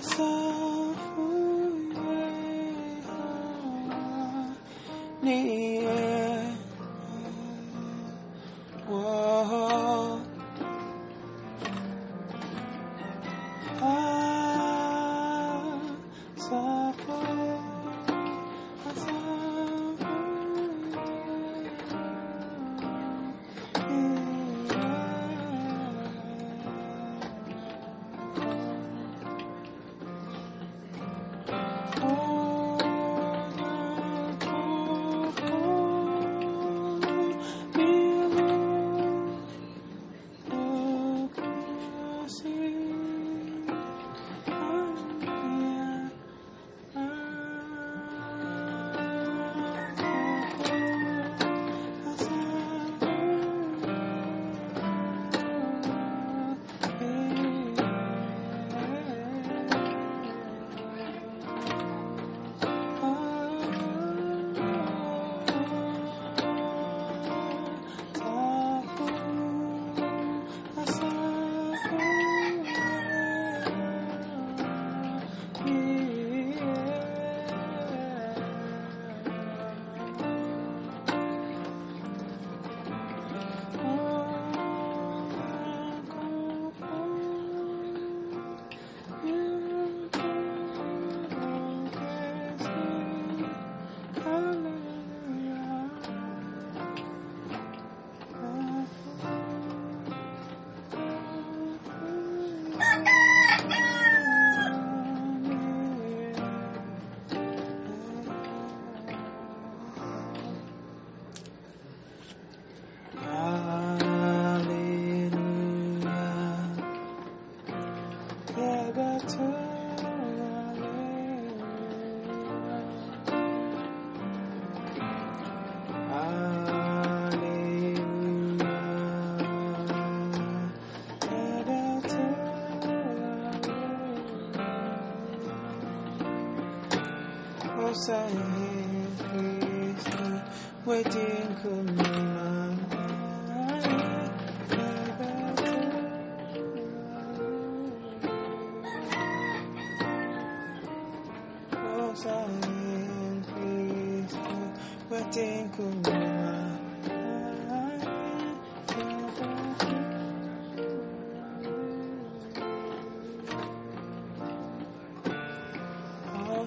Oh. silent patiently waiting could Oh, silent waiting could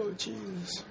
Oh, Jesus.